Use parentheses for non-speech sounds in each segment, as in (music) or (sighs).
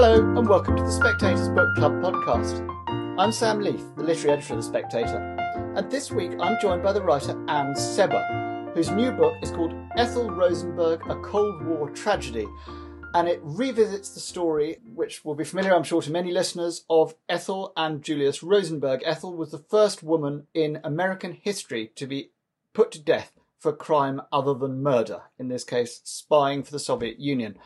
Hello, and welcome to the Spectator's Book Club podcast. I'm Sam Leith, the literary editor of The Spectator, and this week I'm joined by the writer Anne Sebba, whose new book is called Ethel Rosenberg A Cold War Tragedy, and it revisits the story, which will be familiar, I'm sure, to many listeners, of Ethel and Julius Rosenberg. Ethel was the first woman in American history to be put to death for crime other than murder, in this case, spying for the Soviet Union.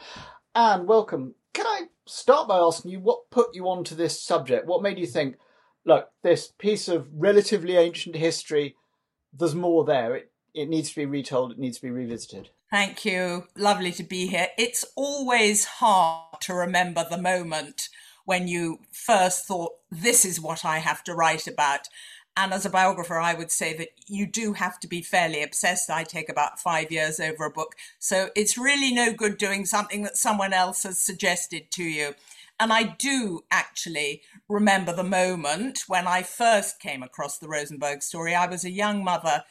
Anne, welcome. Can I start by asking you what put you onto this subject? What made you think, look, this piece of relatively ancient history, there's more there. It, it needs to be retold, it needs to be revisited. Thank you. Lovely to be here. It's always hard to remember the moment when you first thought, this is what I have to write about. And as a biographer, I would say that you do have to be fairly obsessed. I take about five years over a book. So it's really no good doing something that someone else has suggested to you. And I do actually remember the moment when I first came across the Rosenberg story. I was a young mother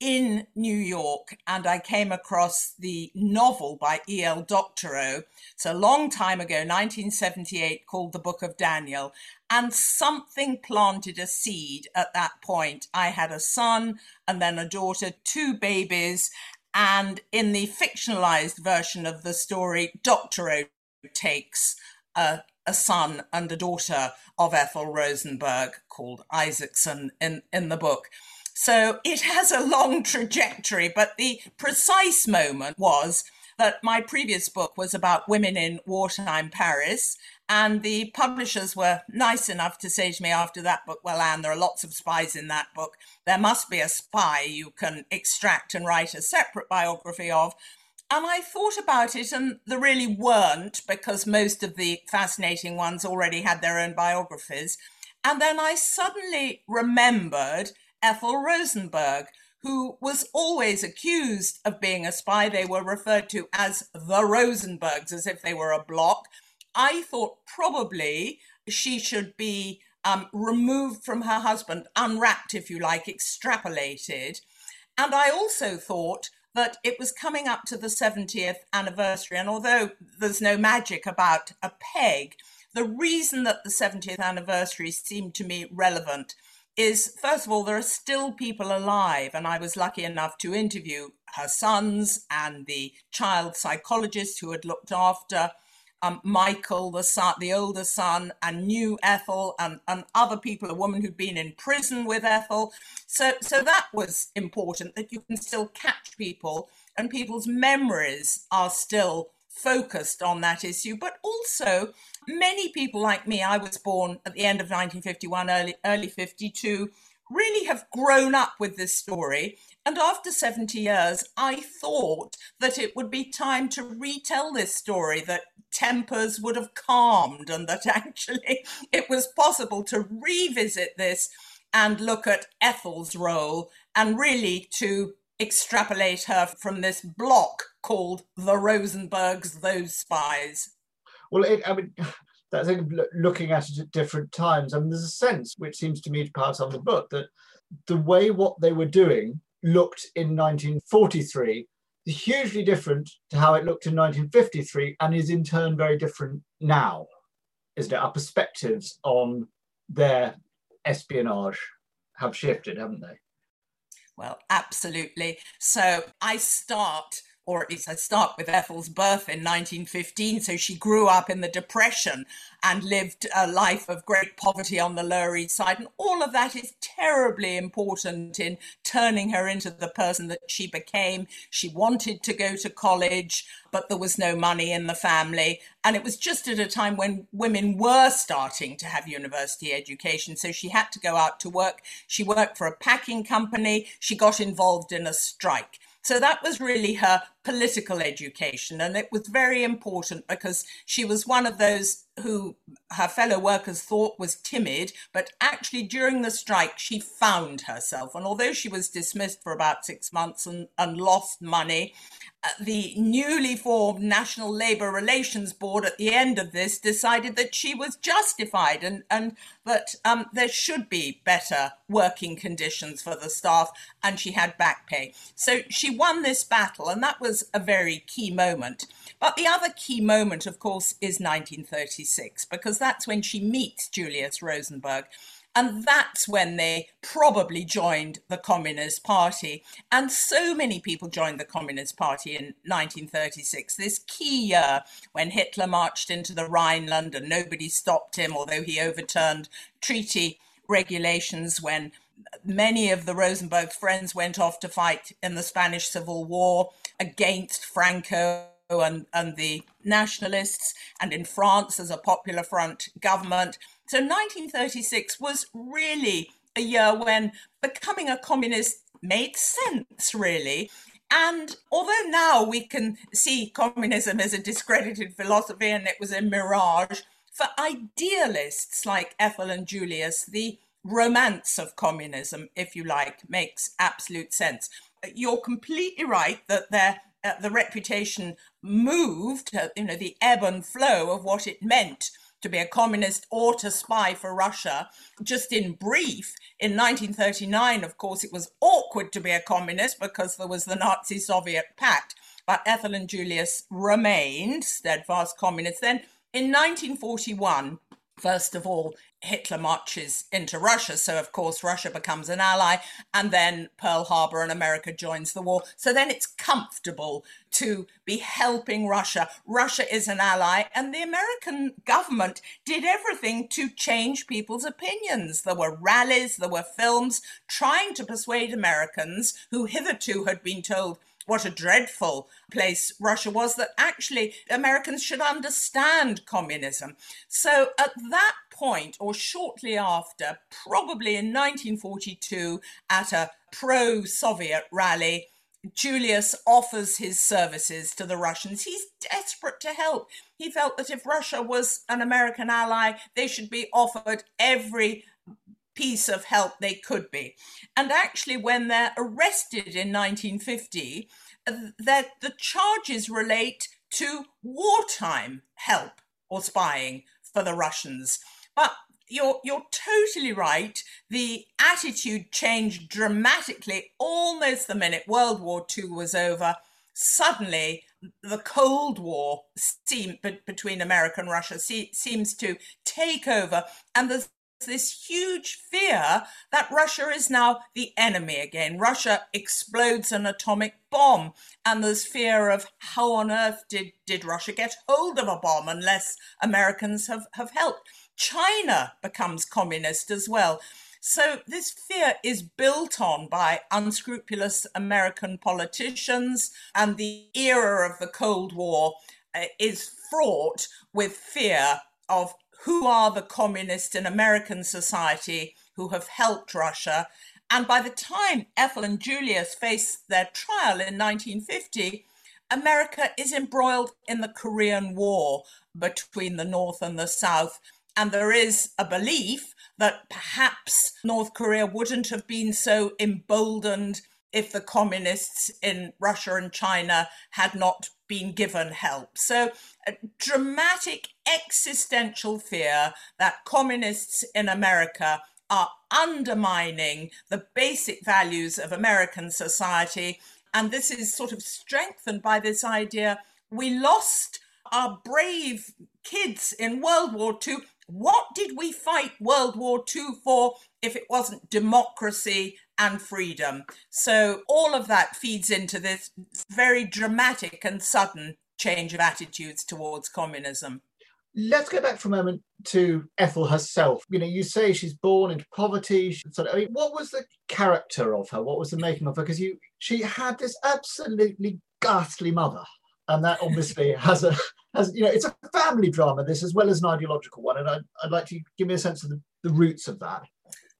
in New York and I came across the novel by E.L. Doctorow. It's a long time ago, 1978, called The Book of Daniel. And something planted a seed at that point. I had a son and then a daughter, two babies. And in the fictionalized version of the story, Doctorow takes a, a son and a daughter of Ethel Rosenberg called Isaacson in, in the book. So it has a long trajectory, but the precise moment was that my previous book was about women in wartime Paris. And the publishers were nice enough to say to me after that book, Well, Anne, there are lots of spies in that book. There must be a spy you can extract and write a separate biography of. And I thought about it, and there really weren't because most of the fascinating ones already had their own biographies. And then I suddenly remembered Ethel Rosenberg, who was always accused of being a spy. They were referred to as the Rosenbergs, as if they were a block. I thought probably she should be um, removed from her husband, unwrapped, if you like, extrapolated. And I also thought that it was coming up to the 70th anniversary. And although there's no magic about a peg, the reason that the 70th anniversary seemed to me relevant is first of all, there are still people alive, and I was lucky enough to interview her sons and the child psychologist who had looked after um, Michael, the son, the older son, and knew Ethel, and, and other people, a woman who'd been in prison with Ethel. So, so that was important that you can still catch people, and people's memories are still focused on that issue, but also many people like me, I was born at the end of 1951, early, early 52, really have grown up with this story. And after 70 years, I thought that it would be time to retell this story, that tempers would have calmed, and that (laughs) actually it was possible to revisit this and look at Ethel's role and really to extrapolate her from this block called the Rosenbergs, those spies. Well, it, I mean, (sighs) think looking at it at different times, I mean, there's a sense which seems to me to pass on the book that the way what they were doing looked in 1943 is hugely different to how it looked in 1953 and is in turn very different now, isn't it? Our perspectives on their espionage have shifted, haven't they? Well, absolutely. So I start or at least I start with Ethel's birth in 1915. So she grew up in the Depression and lived a life of great poverty on the Lower East Side. And all of that is terribly important in turning her into the person that she became. She wanted to go to college, but there was no money in the family. And it was just at a time when women were starting to have university education. So she had to go out to work. She worked for a packing company. She got involved in a strike. So that was really her political education. And it was very important because she was one of those who her fellow workers thought was timid, but actually during the strike, she found herself. And although she was dismissed for about six months and, and lost money, uh, the newly formed National Labour Relations Board at the end of this decided that she was justified and, and that um, there should be better working conditions for the staff, and she had back pay. So she won this battle, and that was was a very key moment. But the other key moment, of course, is 1936, because that's when she meets Julius Rosenberg. And that's when they probably joined the Communist Party. And so many people joined the Communist Party in 1936, this key year when Hitler marched into the Rhineland and nobody stopped him, although he overturned treaty regulations when many of the Rosenberg friends went off to fight in the Spanish Civil War against Franco and, and the nationalists, and in France as a Popular Front government. So 1936 was really a year when becoming a communist made sense, really. And although now we can see communism as a discredited philosophy and it was a mirage, for idealists like Ethel and Julius, the romance of communism, if you like, makes absolute sense. You're completely right that there, uh, the reputation moved, uh, you know, the ebb and flow of what it meant to be a communist or to spy for Russia. Just in brief, in 1939, of course, it was awkward to be a communist because there was the Nazi Soviet pact. But Ethel and Julius remained steadfast communists. Then in 1941, First of all, Hitler marches into Russia. So, of course, Russia becomes an ally, and then Pearl Harbor and America joins the war. So then it's comfortable to be helping Russia. Russia is an ally, and the American government did everything to change people's opinions. There were rallies, there were films trying to persuade Americans who hitherto had been told what a dreadful place Russia was, that actually Americans should understand communism. So at that point, or shortly after, probably in 1942, at a pro Soviet rally, Julius offers his services to the Russians. He's desperate to help. He felt that if Russia was an American ally, they should be offered every piece of help they could be. And actually, when they're arrested in 1950, that the charges relate to wartime help or spying for the Russians. But you're you're totally right. The attitude changed dramatically almost the minute World War II was over. Suddenly, the Cold War seem, between America and Russia see, seems to take over, and there's this huge fear that Russia is now the enemy again. Russia explodes an atomic bomb, and there's fear of how on earth did, did Russia get hold of a bomb unless Americans have, have helped. China becomes communist as well. So, this fear is built on by unscrupulous American politicians, and the era of the Cold War uh, is fraught with fear of who are the communists in American society who have helped Russia. And by the time Ethel and Julius face their trial in 1950, America is embroiled in the Korean War between the North and the South. And there is a belief that perhaps North Korea wouldn't have been so emboldened if the communists in Russia and China had not been given help. So, a dramatic existential fear that communists in America are undermining the basic values of American society. And this is sort of strengthened by this idea we lost our brave kids in World War II. What did we fight World War II for if it wasn't democracy and freedom. So all of that feeds into this very dramatic and sudden change of attitudes towards communism. Let's go back for a moment to Ethel herself. You know, you say she's born into poverty. So, I mean, what was the character of her? What was the making of her? Because you, she had this absolutely ghastly mother, and that obviously has a, has you know, it's a family drama. This as well as an ideological one, and I'd, I'd like to give me a sense of the, the roots of that.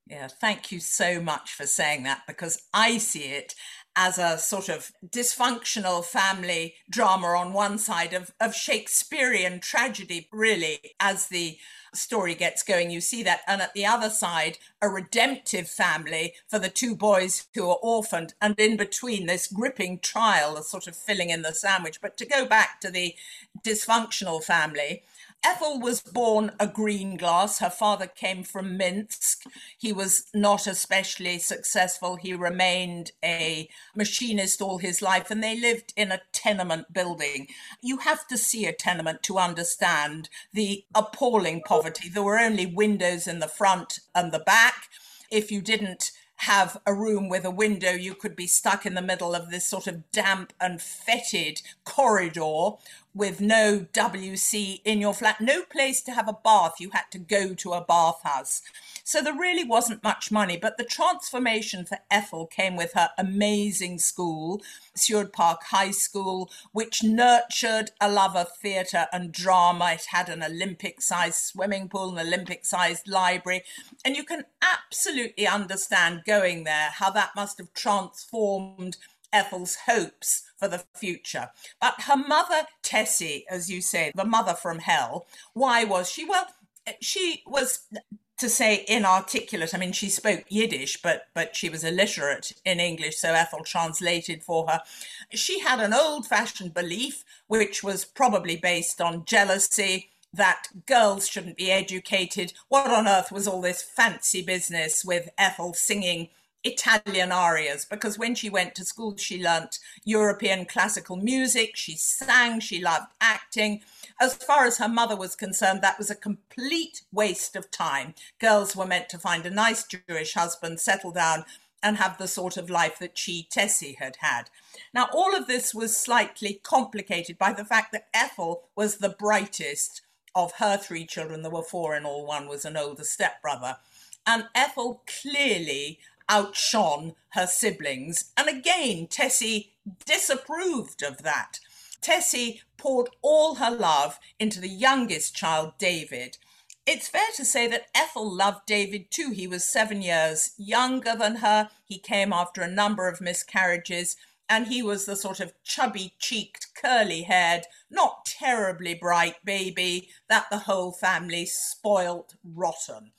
Yeah, thank you so much for saying that because I see it as a sort of dysfunctional family drama on one side of, of Shakespearean tragedy, really, as the story gets going, you see that. And at the other side, a redemptive family for the two boys who are orphaned. And in between, this gripping trial, a sort of filling in the sandwich. But to go back to the dysfunctional family, Ethel was born a Greenglass. Her father came from Minsk. He was not especially successful. He remained a machinist all his life, and they lived in a tenement building. You have to see a tenement to understand the appalling poverty. There were only windows in the front and the back. If you didn't have a room with a window, you could be stuck in the middle of this sort of damp and fetid corridor with no WC in your flat, no place to have a bath. You had to go to a bathhouse. So there really wasn't much money, but the transformation for Ethel came with her amazing school, Seward Park High School, which nurtured a love of theatre and drama. It had an Olympic sized swimming pool, an Olympic sized library. And you can absolutely understand going there how that must have transformed Ethel's hopes for the future. But her mother, Tessie, as you say, the mother from hell, why was she? Well, she was to say inarticulate. I mean, she spoke Yiddish, but but she was illiterate in English, so Ethel translated for her. She had an old-fashioned belief, which was probably based on jealousy that girls shouldn't be educated. What on earth was all this fancy business with Ethel singing Italian arias? Because when she went to school, she learnt European classical music, she sang, she loved acting as far as her mother was concerned, that was a complete waste of time. Girls were meant to find a nice Jewish husband, settle down, and have the sort of life that she, Tessie, had had. Now, all of this was slightly complicated by the fact that Ethel was the brightest of her three children. There were four in all, one was an older stepbrother. And Ethel clearly outshone her siblings. And again, Tessie disapproved of that. Tessie poured all her love into the youngest child, David. It's fair to say that Ethel loved David too. He was seven years younger than her. He came after a number of miscarriages, and he was the sort of chubby cheeked, curly haired, not terribly bright baby that the whole family spoilt rotten.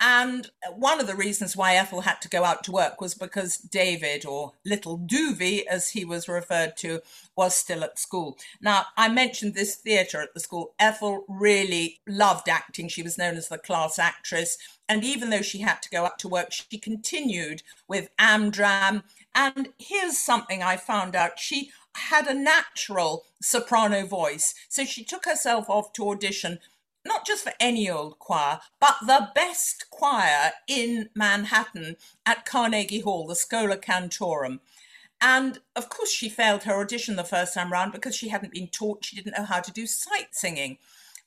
And one of the reasons why Ethel had to go out to work was because David, or little Doovie, as he was referred to, was still at school. Now, I mentioned this theatre at the school. Ethel really loved acting. She was known as the class actress. And even though she had to go out to work, she continued with Amdram. And here's something I found out. She had a natural soprano voice. So she took herself off to audition not just for any old choir, but the best choir in Manhattan at Carnegie Hall, the Schola Cantorum. And of course, she failed her audition the first time round because she hadn't been taught, she didn't know how to do sight singing.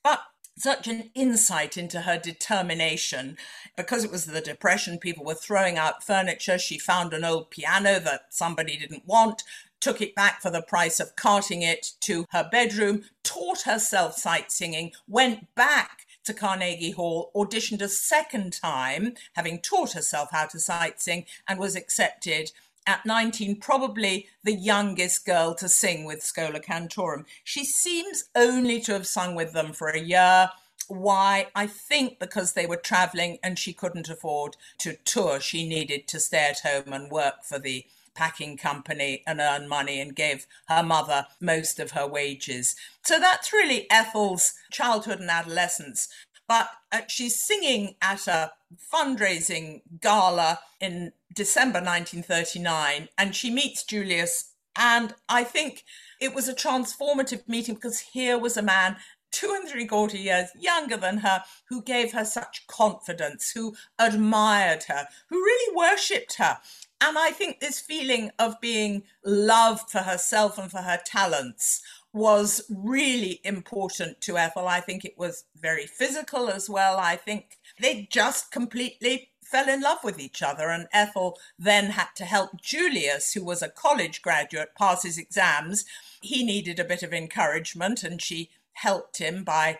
But such an insight into her determination. Because it was the Depression, people were throwing out furniture. She found an old piano that somebody didn't want, took it back for the price of carting it to her bedroom, taught herself sight singing, went back to Carnegie Hall, auditioned a second time, having taught herself how to sight sing, and was accepted at 19, probably the youngest girl to sing with Schola Cantorum. She seems only to have sung with them for a year. Why? I think because they were traveling and she couldn't afford to tour. She needed to stay at home and work for the packing company and earn money and gave her mother most of her wages. So that's really Ethel's childhood and adolescence. But uh, she's singing at a fundraising gala in December 1939 and she meets Julius. And I think it was a transformative meeting because here was a man two and three quarter years younger than her, who gave her such confidence, who admired her, who really worshipped her. And I think this feeling of being loved for herself and for her talents was really important to Ethel. I think it was very physical as well. I think they just completely fell in love with each other. And Ethel then had to help Julius, who was a college graduate, pass his exams. He needed a bit of encouragement, and she helped him by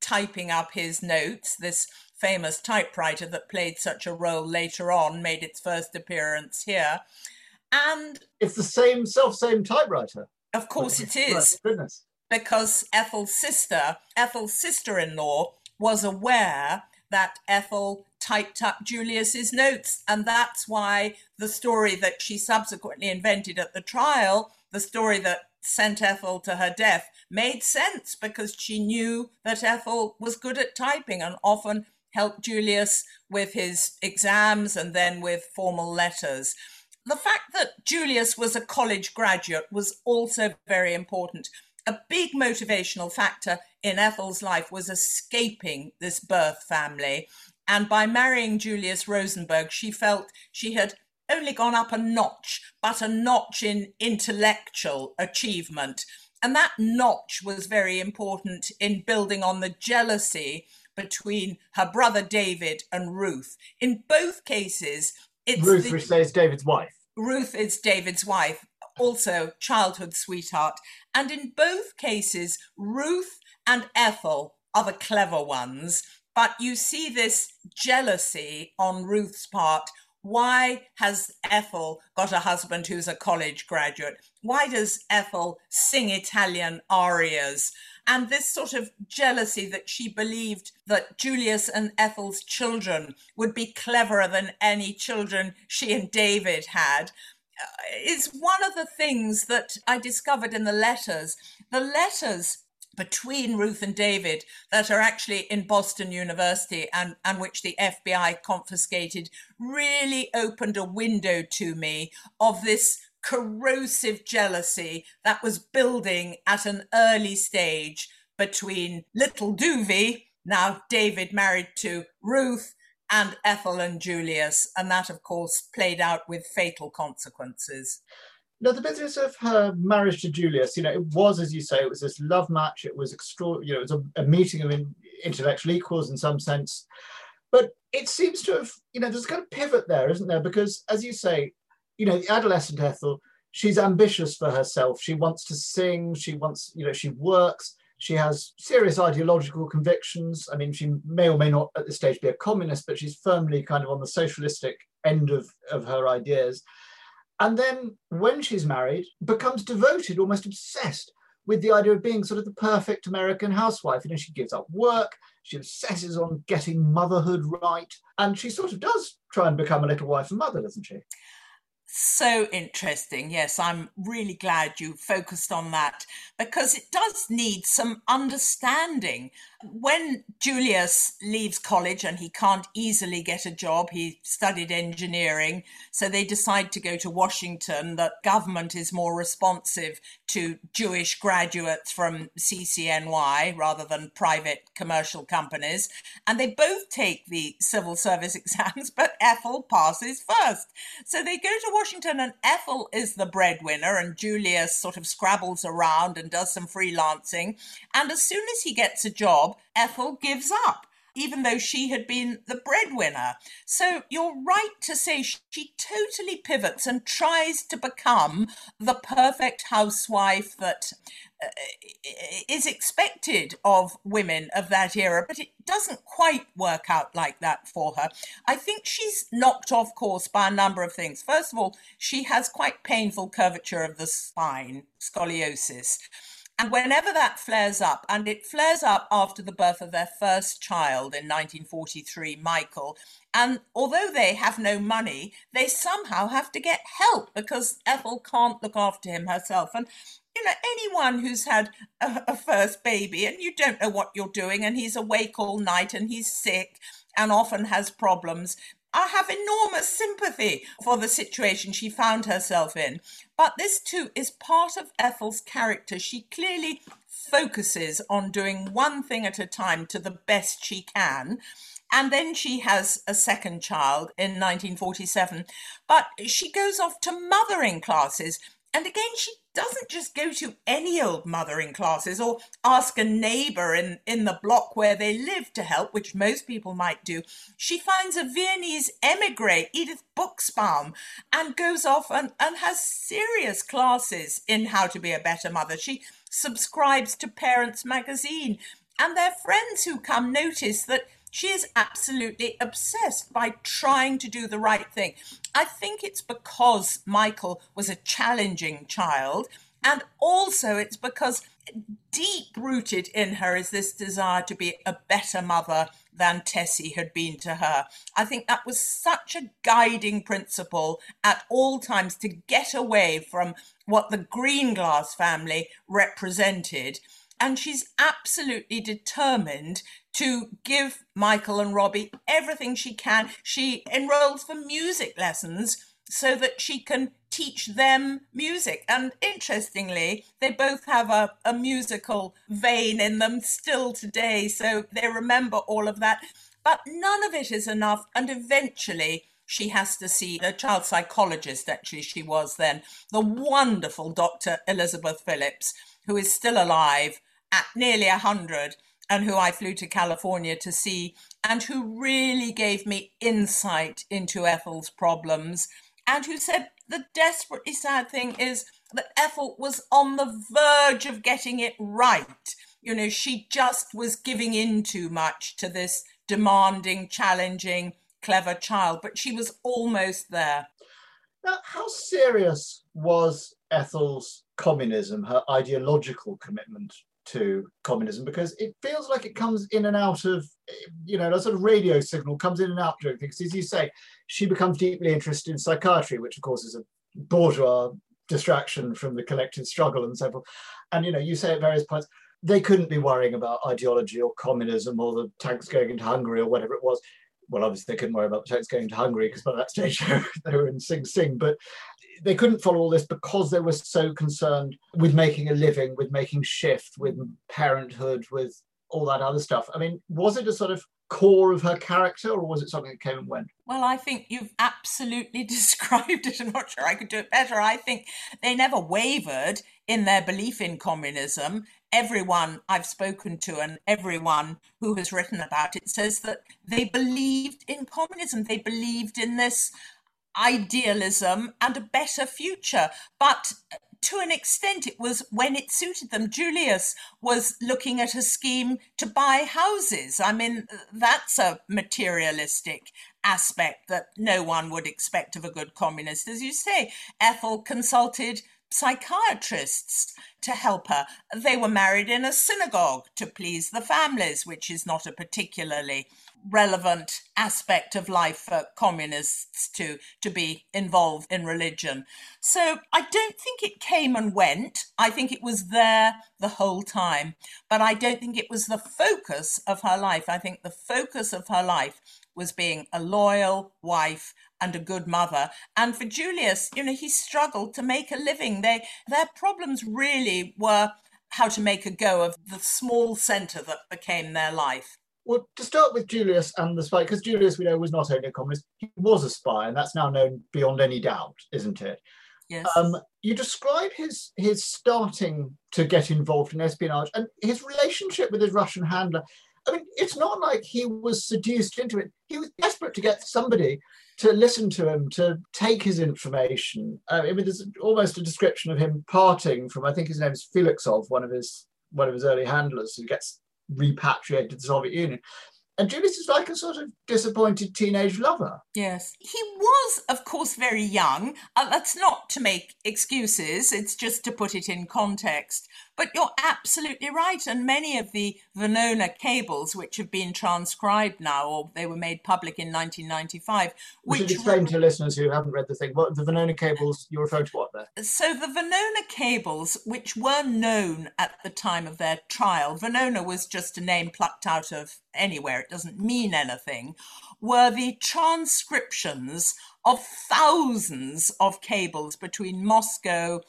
typing up his notes. This famous typewriter that played such a role later on made its first appearance here. And it's the same self same typewriter. Of course it is. Goodness. Because Ethel's sister, Ethel's sister-in-law, was aware that Ethel typed up Julius's notes, and that's why the story that she subsequently invented at the trial, the story that sent Ethel to her death made sense because she knew that Ethel was good at typing and often helped Julius with his exams and then with formal letters. The fact that Julius was a college graduate was also very important. A big motivational factor in Ethel's life was escaping this birth family. And by marrying Julius Rosenberg, she felt she had only gone up a notch, but a notch in intellectual achievement. And that notch was very important in building on the jealousy between her brother David and Ruth. In both cases, it's Ruth, the, which is David's wife. Ruth is David's wife, also childhood sweetheart. And in both cases, Ruth and Ethel are the clever ones. But you see this jealousy on Ruth's part why has Ethel got a husband who's a college graduate? Why does Ethel sing Italian arias? And this sort of jealousy that she believed that Julius and Ethel's children would be cleverer than any children she and David had uh, is one of the things that I discovered in the letters. The letters between Ruth and David that are actually in Boston University and, and which the FBI confiscated really opened a window to me of this corrosive jealousy that was building at an early stage between little Duvey, now David married to Ruth, and Ethel and Julius. And that, of course, played out with fatal consequences. No, the business of her marriage to Julius, you know, it was, as you say, it was this love match. It was extraordinary, you know, it was a, a meeting of in, intellectual equals in some sense. But it seems to have, you know, there's a kind of pivot there, isn't there? Because as you say, you know, the adolescent Ethel, she's ambitious for herself. She wants to sing. She wants, you know, she works. She has serious ideological convictions. I mean, she may or may not at this stage be a communist, but she's firmly kind of on the socialistic end of, of her ideas and then when she's married becomes devoted almost obsessed with the idea of being sort of the perfect american housewife you know she gives up work she obsesses on getting motherhood right and she sort of does try and become a little wife and mother doesn't she so interesting. Yes, I'm really glad you focused on that because it does need some understanding. When Julius leaves college and he can't easily get a job, he studied engineering, so they decide to go to Washington. That government is more responsive to Jewish graduates from CCNY rather than private commercial companies. And they both take the civil service (laughs) exams, but Ethel passes first. So they go to Washington, and Ethel is the breadwinner, and Julius sort of scrabbles around and does some freelancing. And as soon as he gets a job, Ethel gives up even though she had been the breadwinner. So you're right to say she totally pivots and tries to become the perfect housewife that uh, is expected of women of that era, but it doesn't quite work out like that for her. I think she's knocked off course by a number of things. First of all, she has quite painful curvature of the spine, scoliosis. And whenever that flares up, and it flares up after the birth of their first child in 1943, Michael, and although they have no money, they somehow have to get help because Ethel can't look after him herself. And you know, anyone who's had a, a, first baby and you don't know what you're doing, and he's awake all night and he's sick and often has problems, I have enormous sympathy for the situation she found herself in. But this too is part of Ethel's character. She clearly focuses on doing one thing at a time to the best she can. And then she has a second child in 1947. But she goes off to mothering classes. And again, she doesn't just go to any old mothering classes or ask a neighbor in, in the block where they live to help, which most people might do. She finds a Viennese emigre, Edith Buchsbaum, and goes off and, and has serious classes in how to be a better mother. She subscribes to Parents Magazine, and their friends who come notice that she is absolutely obsessed by trying to do the right thing. I think it's because Michael was a challenging child, and also it's because deep rooted in her is this desire to be a better mother than Tessie had been to her. I think that was such a guiding principle at all times to get away from what the Greenglass family represented. And she's absolutely determined to give Michael and Robbie everything she can. She enrolls for music lessons so that she can teach them music. And interestingly, they both have a, a musical vein in them still today. So they remember all of that. But none of it is enough. And eventually, she has to see a child psychologist, actually, she was then, the wonderful Dr. Elizabeth Phillips, who is still alive at nearly 100 and who I flew to California to see, and who really gave me insight into Ethel's problems, and who said the desperately sad thing is that Ethel was on the verge of getting it right. You know, she just was giving in too much to this demanding, challenging, clever child, but she was almost there. Now, how serious was Ethel's communism, her ideological commitment to communism because it feels like it comes in and out of, you know, a sort of radio signal comes in and out during things. As you say, she becomes deeply interested in psychiatry, which of course is a bourgeois distraction from the collective struggle and so forth. And, you know, you say at various points, they couldn't be worrying about ideology or communism or the tanks going into Hungary or whatever it was. Well, obviously they couldn't worry about the tanks going into Hungary because by that stage (laughs) they were in Sing Sing. But they couldn't follow all this because they were so concerned with making a living, with making shift, with parenthood, with all that other stuff. I mean, was it a sort of core of her character or was it something that came and went? Well, I think you've absolutely (laughs) described it. I'm not sure I could do it better. I think they never wavered in their belief in communism. Everyone I've spoken to and everyone who has written about it says that they believed in communism. They believed in this idealism and a better future. But uh, to an extent, it was when it suited them. Julius was looking at a scheme to buy houses. I mean, uh, that's a materialistic aspect that no one would expect of a good communist. As you say, Ethel consulted psychiatrists to help her. They were married in a synagogue to please the families, which is not a particularly relevant aspect of life for communists to to be involved in religion. So I don't think it came and went. I think it was there the whole time, but I don't think it was the focus of her life. I think the focus of her life was being a loyal wife and a good mother. And for Julius, you know, he struggled to make a living. They their problems really were how to make a go of the small centre that became their life. Well, to start with Julius and the spy, because Julius, we know, was not only a communist, he was a spy, and that's now known beyond any doubt, isn't it? Yes. Um, you describe his his starting to get involved in espionage and his relationship with his Russian handler. I mean, it's not like he was seduced into it. He was desperate to get somebody to listen to him, to take his information. Uh, I mean, there's almost a description of him parting from, I think his name is Felixov, one of his one of his early handlers, who gets repatriated to the Soviet Union. And Julius is like a sort of disappointed teenage lover. Yes. He was, of course, very young. Uh, that's not to make excuses, it's just to put it in context. But you're absolutely right. And many of the Venona cables, which have been transcribed now, or they were made public in 1995, we should explain to listeners who haven't read the thing what the Venona cables you're referring to what there? So the Venona cables, which were known at the time of their trial, Venona was just a name plucked out of anywhere it doesn't mean anything, were the transcriptions of thousands of cables between Moscow,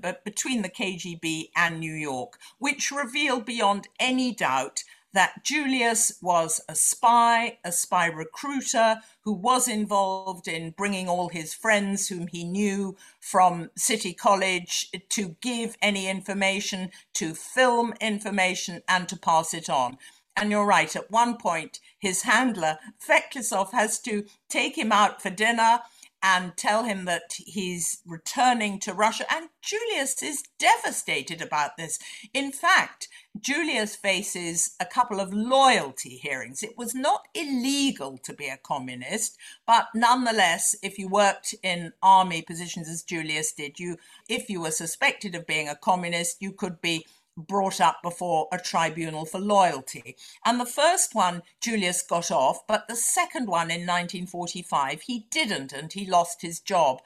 but between the KGB and New York, which reveal beyond any doubt that Julius was a spy, a spy recruiter who was involved in bringing all his friends whom he knew from City College to give any information, to film information, and to pass it on. And you're right, at one point, his handler, Feklissov, has to take him out for dinner and tell him that he's returning to Russia. And Julius is devastated about this. In fact, Julius faces a couple of loyalty hearings. It was not illegal to be a communist, but nonetheless, if you worked in army positions as Julius did, you if you were suspected of being a communist, you could be brought up before a tribunal for loyalty. And the first one, Julius got off, but the second one in 1945, he didn't, and he lost his job.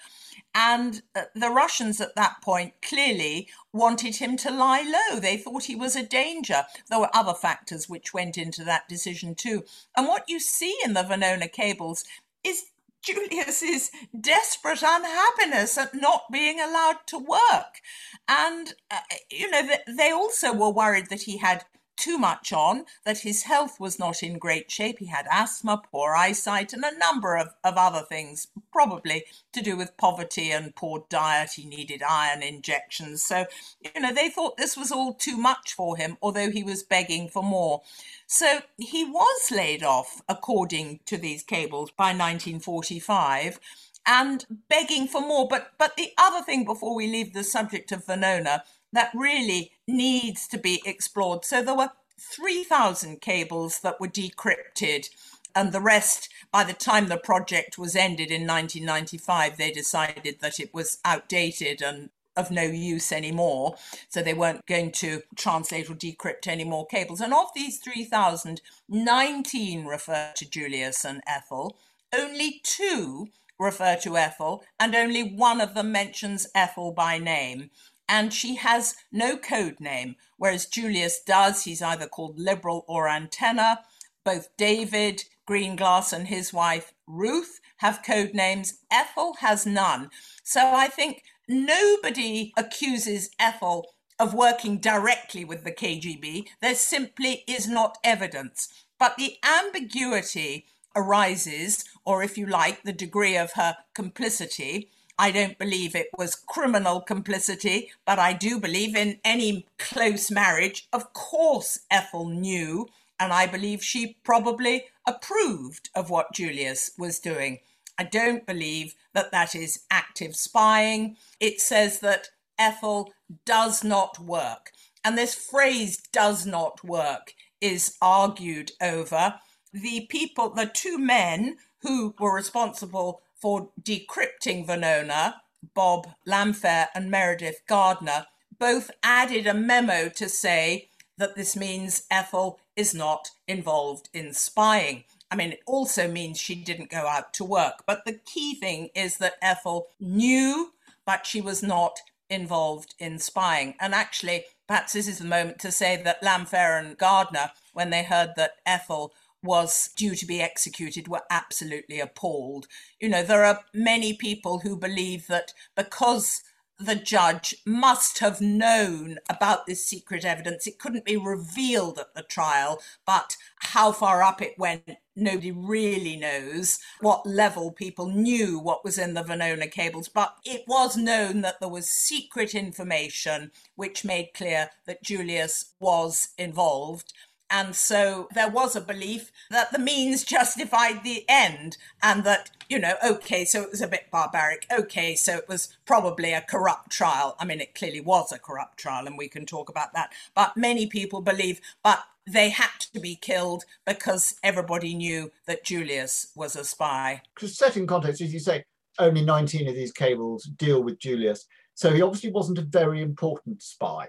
And uh, the Russians at that point clearly wanted him to lie low. They thought he was a danger. There were other factors which went into that decision too. And what you see in the Venona cables is Julius's desperate unhappiness at not being allowed to work. And, uh, you know, they also were worried that he had too much on, that his health was not in great shape. He had asthma, poor eyesight, and a number of, of other things, probably to do with poverty and poor diet. He needed iron injections. So, you know, they thought this was all too much for him, although he was begging for more. So he was laid off, according to these cables, by 1945 and begging for more. But but the other thing before we leave the subject of Venona that really needs to be explored. So there were 3,000 cables that were decrypted, and the rest, by the time the project was ended in 1995, they decided that it was outdated and of no use anymore. So they weren't going to translate or decrypt any more cables. And of these 3,000, 19 refer to Julius and Ethel. Only two refer to Ethel, and only one of them mentions Ethel by name and she has no code name, whereas Julius does. He's either called Liberal or Antenna. Both David Greenglass and his wife Ruth have code names. Ethel has none. So I think nobody accuses Ethel of working directly with the KGB. There simply is not evidence. But the ambiguity arises, or if you like, the degree of her complicity, I don't believe it was criminal complicity, but I do believe in any close marriage. Of course, Ethel knew, and I believe she probably approved of what Julius was doing. I don't believe that that is active spying. It says that Ethel does not work. And this phrase does not work is argued over. The people, the two men who were responsible for decrypting Venona, Bob Lamphere and Meredith Gardner, both added a memo to say that this means Ethel is not involved in spying. I mean, it also means she didn't go out to work. But the key thing is that Ethel knew, but she was not involved in spying. And actually, perhaps this is the moment to say that Lamphere and Gardner, when they heard that Ethel was due to be executed were absolutely appalled. You know, there are many people who believe that because the judge must have known about this secret evidence. It couldn't be revealed at the trial, but how far up it went, nobody really knows. What level people knew what was in the Venona cables, but it was known that there was secret information which made clear that Julius was involved. And so there was a belief that the means justified the end, and that, you know, okay, so it was a bit barbaric. Okay, so it was probably a corrupt trial. I mean, it clearly was a corrupt trial, and we can talk about that. But many people believe, but they had to be killed because everybody knew that Julius was a spy. Because set in context, as you say, only 19 of these cables deal with Julius. So he obviously wasn't a very important spy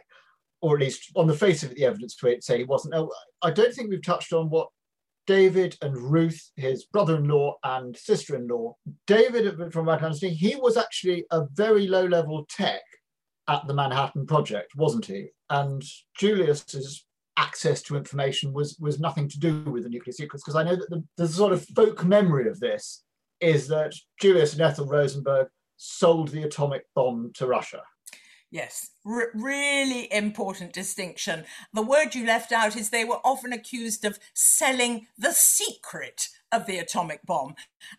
or at least on the face of it, the evidence to it say he wasn't. Now, I don't think we've touched on what David and Ruth, his brother-in-law and sister-in-law, David, from understanding, he was actually a very low-level tech at the Manhattan Project, wasn't he? And Julius's access to information was was nothing to do with the nuclear secrets, because I know that the, the sort of folk memory of this is that Julius and Ethel Rosenberg sold the atomic bomb to Russia. Yes, R- really important distinction. The word you left out is they were often accused of selling the secret of the atomic bomb.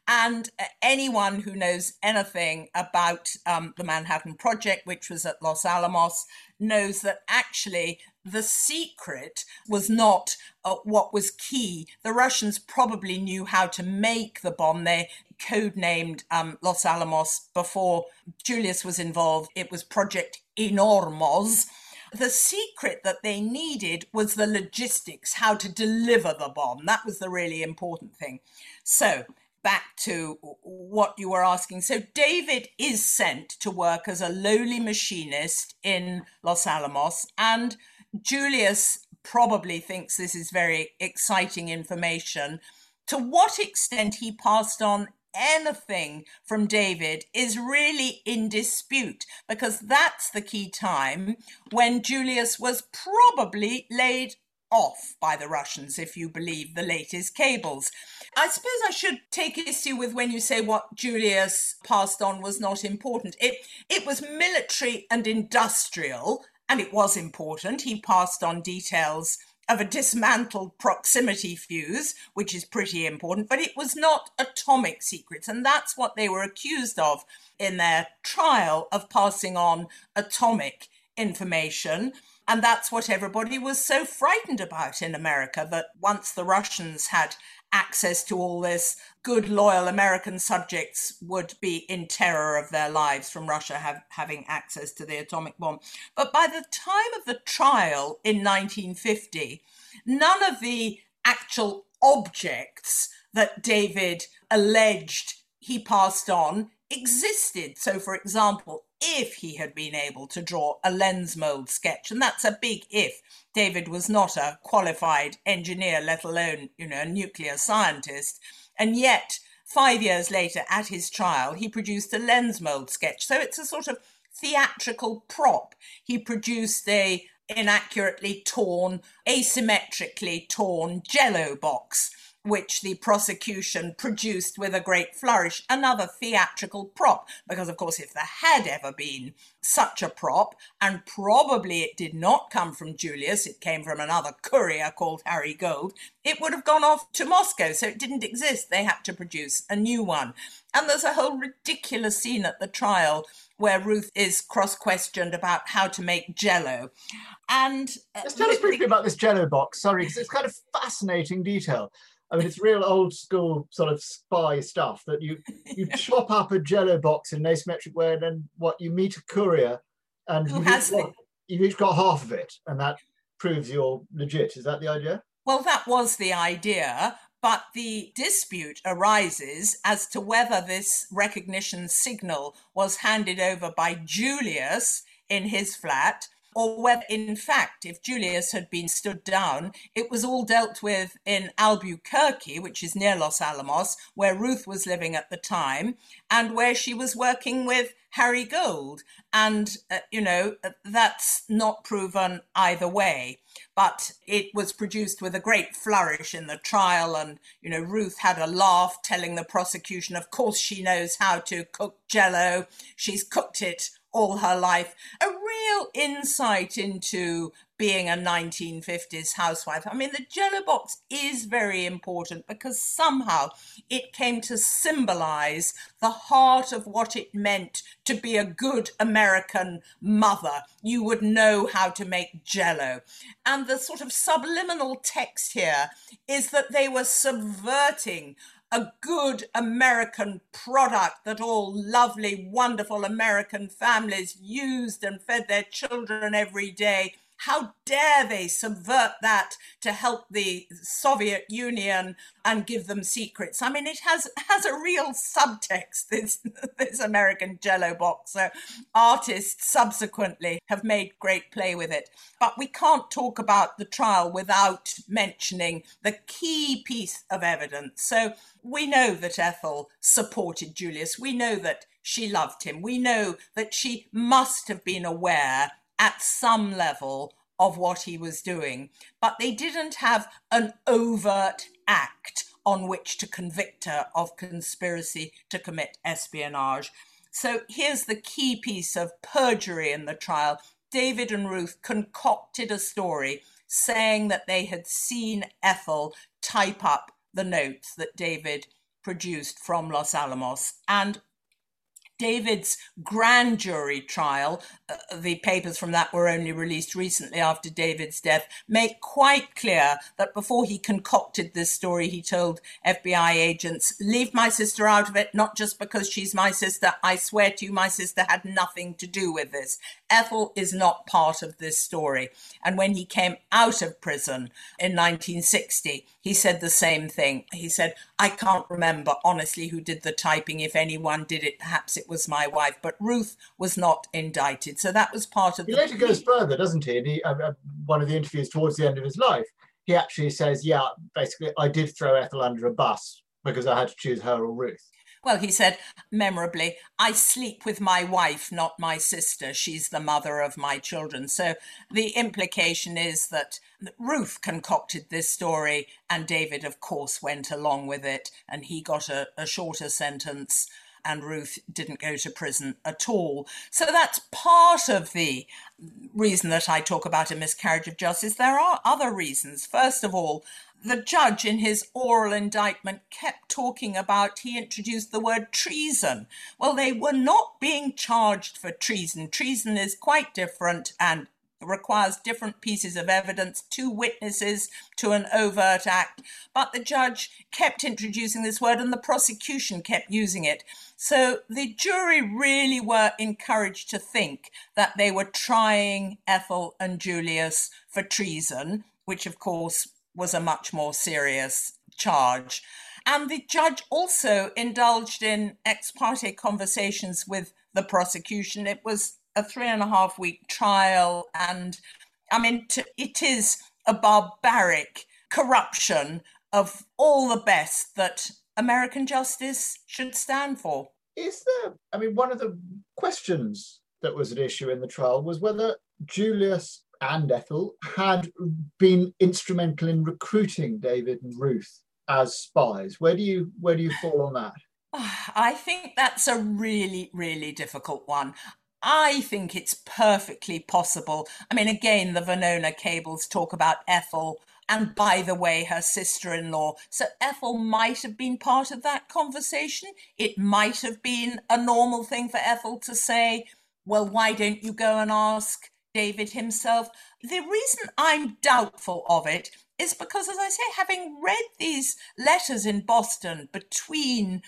And uh, anyone who knows anything about um, the Manhattan Project, which was at Los Alamos, knows that actually the secret was not uh, what was key. The Russians probably knew how to make the bomb. They codenamed um, Los Alamos before Julius was involved. It was Project Enormoz. The secret that they needed was the logistics, how to deliver the bomb. That was the really important thing. So, back to what you were asking. So, David is sent to work as a lowly machinist in Los Alamos, and Julius probably thinks this is very exciting information. To what extent he passed on anything from David is really in dispute because that's the key time when Julius was probably laid off by the Russians, if you believe the latest cables. I suppose I should take issue with when you say what Julius passed on was not important. It it was military and industrial, and it was important. He passed on details of a dismantled proximity fuse, which is pretty important, but it was not atomic secrets. And that's what they were accused of in their trial of passing on atomic information. And that's what everybody was so frightened about in America that once the Russians had access to all this, good, loyal American subjects would be in terror of their lives from Russia have, having access to the atomic bomb. But by the time of the trial in 1950, none of the actual objects that David alleged he passed on existed. So, for example, if he had been able to draw a lens mold sketch, and that's a big if. David was not a qualified engineer, let alone, you know, a nuclear scientist. And yet, five years later, at his trial, he produced a lens mold sketch. So it's a sort of theatrical prop. He produced a inaccurately torn, asymmetrically torn jello box which the prosecution produced with a great flourish, another theatrical prop. Because, of course, if there had ever been such a prop, and probably it did not come from Julius, it came from another courier called Harry Gold, it would have gone off to Moscow. So it didn't exist. They had to produce a new one. And there's a whole ridiculous scene at the trial where Ruth is cross questioned about how to make jello. And uh, let's tell us briefly about this jello box. Sorry, because it's kind of fascinating detail. I mean, it's real old school sort of spy stuff that you (laughs) you chop up a Jello box in an asymmetric way, and then what you meet a courier, and you each, got, you've each got half of it, and that proves you're legit. Is that the idea? Well, that was the idea. But the dispute arises as to whether this recognition signal was handed over by Julius in his flat or whether, in fact, if Julius had been stood down, it was all dealt with in Albuquerque, which is near Los Alamos, where Ruth was living at the time, and where she was working with Harry Gold. And, uh, you know, that's not proven either way. But it was produced with a great flourish in the trial. And, you know, Ruth had a laugh telling the prosecution, of course, she knows how to cook jello. She's cooked it all her life. A real insight into being a 1950s housewife. I mean, the Jello box is very important because somehow it came to symbolize the heart of what it meant to be a good American mother. You would know how to make Jello. And the sort of subliminal text here is that they were subverting a good American product that all lovely, wonderful American families used and fed their children every day how dare they subvert that to help the Soviet Union and give them secrets? I mean, it has has a real subtext. This (laughs) this American Jello box. So artists subsequently have made great play with it. But we can't talk about the trial without mentioning the key piece of evidence. So we know that Ethel supported Julius. We know that she loved him. We know that she must have been aware at some level of what he was doing, but they didn't have an overt act on which to convict her of conspiracy to commit espionage. So here's the key piece of perjury in the trial. David and Ruth concocted a story saying that they had seen Ethel type up the notes that David produced from Los Alamos. And David's grand jury trial, uh, the papers from that were only released recently after David's death, make quite clear that before he concocted this story, he told FBI agents, Leave my sister out of it, not just because she's my sister. I swear to you, my sister had nothing to do with this. Ethel is not part of this story. And when he came out of prison in 1960, he said the same thing. He said, I can't remember honestly who did the typing. If anyone did it, perhaps it was was my wife, but Ruth was not indicted. So that was part of. The He later goes further, doesn't he? And he, uh, uh, one of the interviews towards the end of his life, he actually says, "Yeah, basically, I did throw Ethel under a bus because I had to choose her or Ruth." Well, he said memorably, I sleep with my wife, not my sister. She's the mother of my children. So the implication is that Ruth concocted this story, and David, of course, went along with it, and he got a, a shorter sentence and Ruth didn't go to prison at all. So that's part of the reason that I talk about a miscarriage of justice. There are other reasons. First of all, the judge in his oral indictment kept talking about he introduced the word treason. Well, they were not being charged for treason. Treason is quite different and requires different pieces of evidence, two witnesses to an overt act. But the judge kept introducing this word and the prosecution kept using it. So the jury really were encouraged to think that they were trying Ethel and Julius for treason, which of course was a much more serious charge. And the judge also indulged in ex parte conversations with the prosecution. It was a three and a half week trial, and I mean, it is a barbaric corruption of all the best that American justice should stand for. Is there, I mean, one of the questions that was at issue in the trial was whether Julius and Ethel had been instrumental in recruiting David and Ruth as spies. Where do you where do you fall on that? (sighs) I think that's a really, really difficult one. I think it's perfectly possible. I mean, again, the Venona cables talk about Ethel and by the way, her sister in law. So Ethel might have been part of that conversation. It might have been a normal thing for Ethel to say, well, why don't you go and ask David himself. The reason I'm doubtful of it is because, as I say, having read these letters in Boston between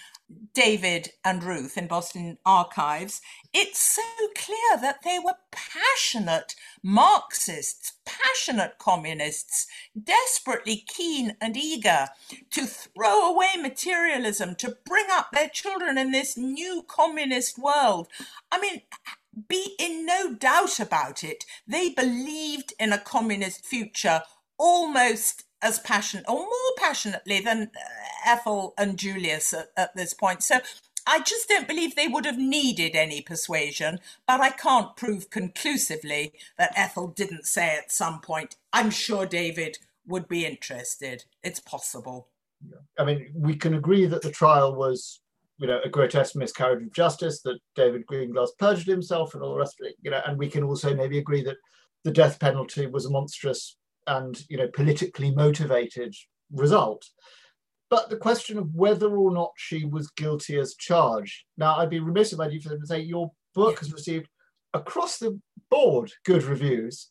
David and Ruth in Boston archives, it's so clear that they were passionate Marxists, passionate communists, desperately keen and eager to throw away materialism, to bring up their children in this new communist world. I mean, be in no doubt about it. They believed in a communist future almost as passionate or more passionately than uh, Ethel and Julius at, at, this point. So I just don't believe they would have needed any persuasion, but I can't prove conclusively that Ethel didn't say at some point, I'm sure David would be interested. It's possible. I mean, we can agree that the trial was you know, a grotesque miscarriage of justice that David Greenglass perjured himself and all the rest of it, you know, and we can also maybe agree that the death penalty was a monstrous and, you know, politically motivated result. But the question of whether or not she was guilty as charged. Now, I'd be remiss if I didn't say your book has received across the board good reviews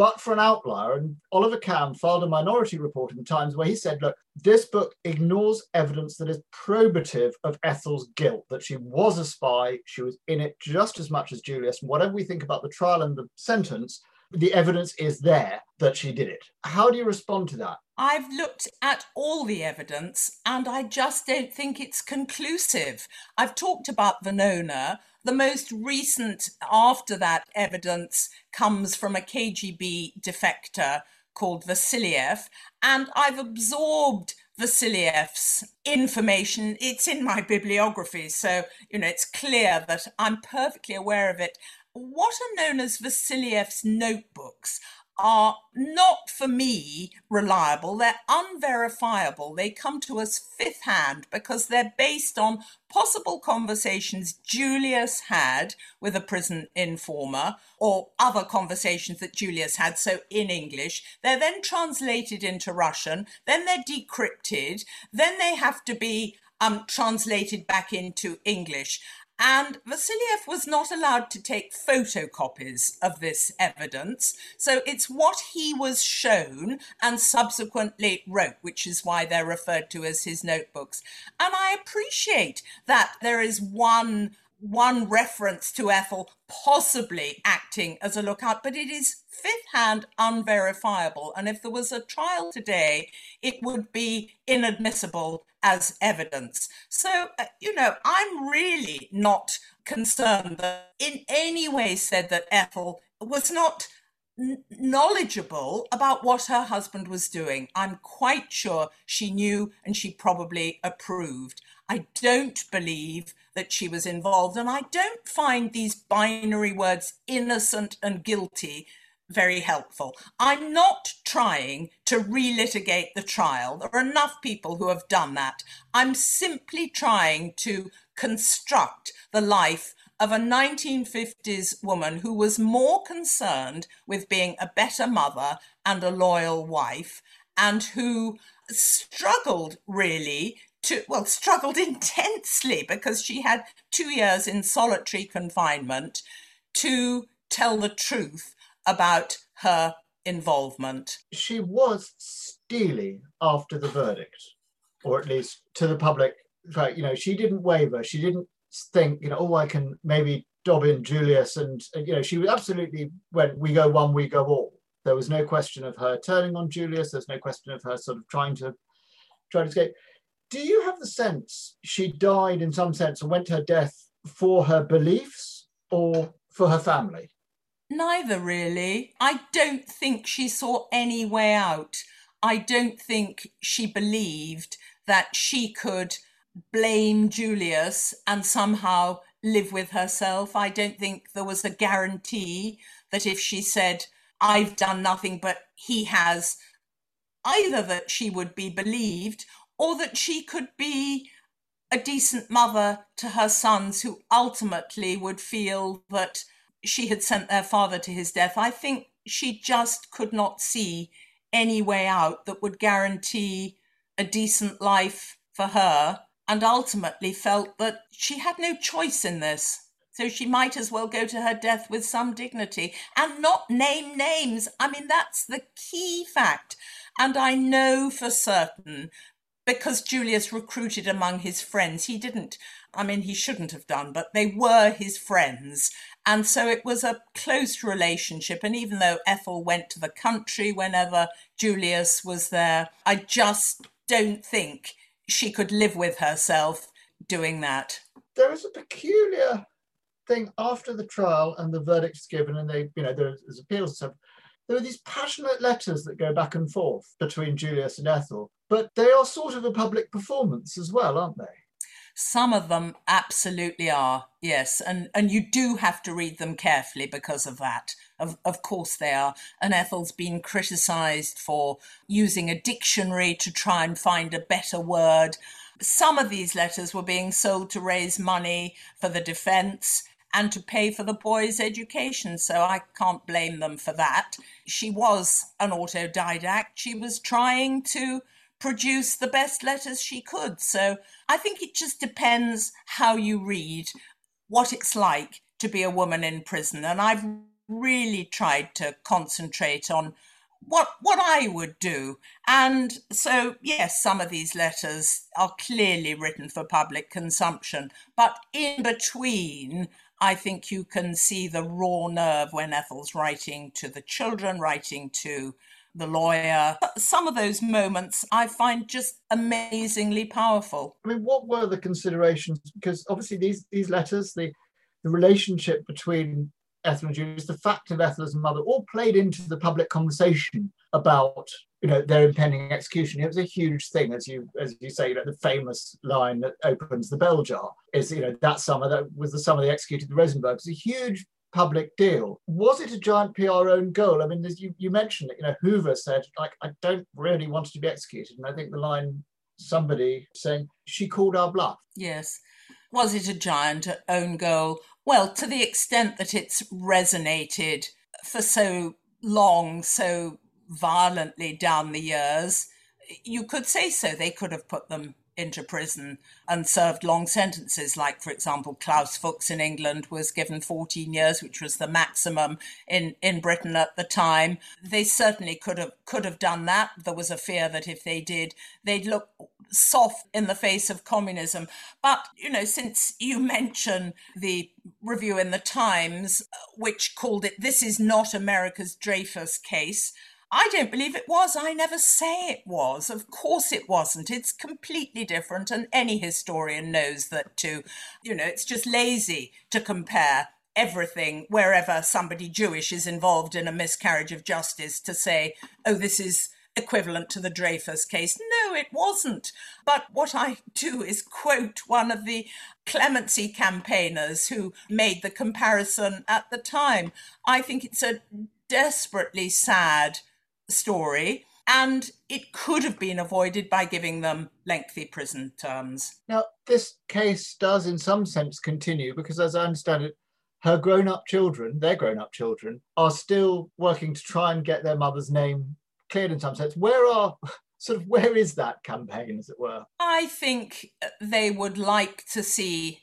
but for an outlier. And Oliver Kamm filed a minority report in the Times where he said, look, this book ignores evidence that is probative of Ethel's guilt, that she was a spy, she was in it just as much as Julius. And whatever we think about the trial and the sentence, the evidence is there that she did it. How do you respond to that? I've looked at all the evidence and I just don't think it's conclusive. I've talked about Venona. The most recent after that evidence comes from a KGB defector called Vasiliev, and I've absorbed Vasiliev's information. It's in my bibliography, so you know it's clear that I'm perfectly aware of it. What are known as Vasiliev's notebooks are not for me reliable. They're unverifiable. They come to us fifth hand because they're based on possible conversations Julius had with a prison informer or other conversations that Julius had, so in English. They're then translated into Russian, then they're decrypted, then they have to be um, translated back into English. And Vasiliev was not allowed to take photocopies of this evidence. So it's what he was shown and subsequently wrote, which is why they're referred to as his notebooks. And I appreciate that there is one one reference to Ethel possibly acting as a lookout, but it is fifth hand unverifiable. And if there was a trial today, it would be inadmissible as evidence. So, uh, you know, I'm really not concerned that in any way said that Ethel was not knowledgeable about what her husband was doing. I'm quite sure she knew and she probably approved. I don't believe that she was involved, and I don't find these binary words innocent and guilty very helpful. I'm not trying to relitigate the trial. There are enough people who have done that. I'm simply trying to construct the life of a 1950s woman who was more concerned with being a better mother and a loyal wife and who struggled really to well struggled (laughs) intensely because she had 2 years in solitary confinement to tell the truth about her involvement she was steely after the verdict or at least to the public right you know she didn't waver she didn't think, you know, oh, I can maybe dob in Julius, and, you know, she was absolutely went, we go one, we go all. There was no question of her turning on Julius. There's no question of her sort of trying to try to escape. Do you have the sense she died in some sense and went to her death for her beliefs or for her family? Neither really. I don't think she saw any way out. I don't think she believed that she could blame Julius and somehow live with herself. I don't think there was a guarantee that if she said, I've done nothing but he has, either that she would be believed or that she could be a decent mother to her sons who ultimately would feel that she had sent their father to his death. I think she just could not see any way out that would guarantee a decent life for her and ultimately felt that she had no choice in this. So she might as well go to her death with some dignity and not name names. I mean, that's the key fact. And I know for certain because Julius recruited among his friends, he didn't, I mean, he shouldn't have done, but they were his friends. And so it was a close relationship. And even though Ethel went to the country whenever Julius was there, I just don't think she could live with herself doing that. There is a peculiar thing after the trial and the verdict's given, and they, you know, there's appeals and stuff. There are these passionate letters that go back and forth between Julius and Ethel, but they are sort of a public performance as well, aren't they? Some of them absolutely are, yes, and and you do have to read them carefully because of that. Of of course they are. And Ethel's been criticised for using a dictionary to try and find a better word. Some of these letters were being sold to raise money for the defence and to pay for the boys' education. So I can't blame them for that. She was an autodidact. She was trying to produce the best letters she could. So I think it just depends how you read what it's like to be a woman in prison. And I've really tried to concentrate on what what I would do. And so yes, some of these letters are clearly written for public consumption, but in between I think you can see the raw nerve when Ethel's writing to the children, writing to the lawyer. Some of those moments I find just amazingly powerful. I mean, what were the considerations? Because obviously these these letters, the the relationship between Ethel and Julius, the fact of Ethel as a mother, all played into the public conversation about you know their impending execution. It was a huge thing, as you as you say, you know, the famous line that opens the bell jar is you know that summer that was the summer they executed the Rosenberg. It's a huge public deal. Was it a giant PR own goal? I mean, as you, you mentioned, you know, Hoover said, like, I don't really want to be executed. And I think the line somebody saying she called our bluff. Yes. Was it a giant own goal? Well, to the extent that it's resonated for so long, so violently down the years, you could say so. They could have put them into prison and served long sentences. Like, for example, Klaus Fuchs in England was given 14 years, which was the maximum in, in Britain at the time. They certainly could have could have done that. There was a fear that if they did, they'd look soft in the face of communism. But, you know, since you (laughs) mention the review in the Times, uh, which called it, This is not America's Dreyfus case, I don't believe it was. I never say it was. Of course it wasn't. It's completely different. And any historian knows that too. You know, it's just lazy to compare everything wherever somebody Jewish is involved in a miscarriage of justice to say, oh, this is equivalent to the Dreyfus case. No, it wasn't. But what I do is quote one of the clemency campaigners who made the comparison at the time. I think it's a desperately sad story. And it could have been avoided by giving them lengthy prison terms. Now, this case does, in some sense, continue because, as I understand it, her grown up children, their grown up children, are still working to try and get their mother's name cleared in some sense. Where are (laughs) sort of where is that campaign, as it were? I think they would like to see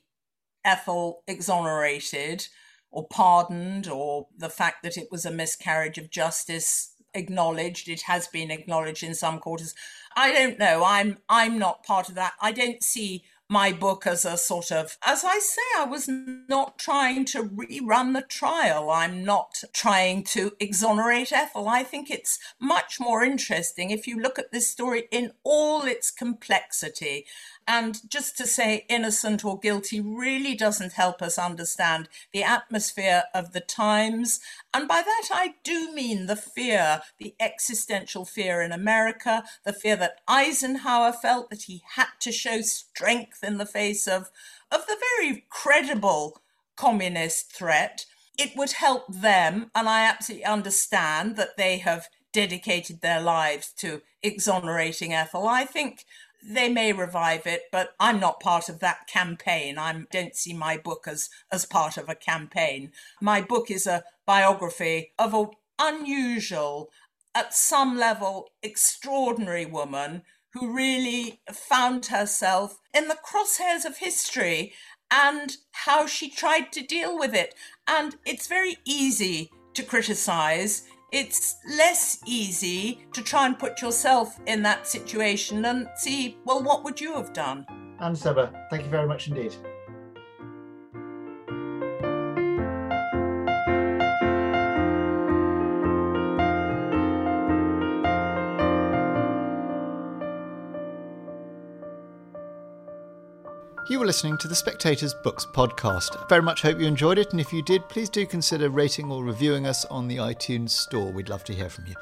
Ethel exonerated or pardoned, or the fact that it was a miscarriage of justice acknowledged. It has been acknowledged in some quarters. I don't know. I'm I'm not part of that. I don't see my book as a sort of, as I say, I was not trying to rerun the trial. I'm not trying to exonerate Ethel. I think it's much more interesting if you look at this story in all its complexity and just to say innocent or guilty really doesn't help us understand the atmosphere of the times. And by that, I do mean the fear, the existential fear in America, the fear that Eisenhower felt that he had to show strength in the face of, of the very credible communist threat. It would help them, and I absolutely understand that they have dedicated their lives to exonerating Ethel. I think they may revive it, but I'm not part of that campaign. I don't see my book as, as part of a campaign. My book is a biography of an unusual, at some level, extraordinary woman who really found herself in the crosshairs of history and how she tried to deal with it. And it's very easy to criticize it's less easy to try and put yourself in that situation and see, well, what would you have done? Anne Sebba, thank you very much indeed. You were listening to the Spectator's Books podcast. Very much hope you enjoyed it, and if you did, please do consider rating or reviewing us on the iTunes Store. We'd love to hear from you.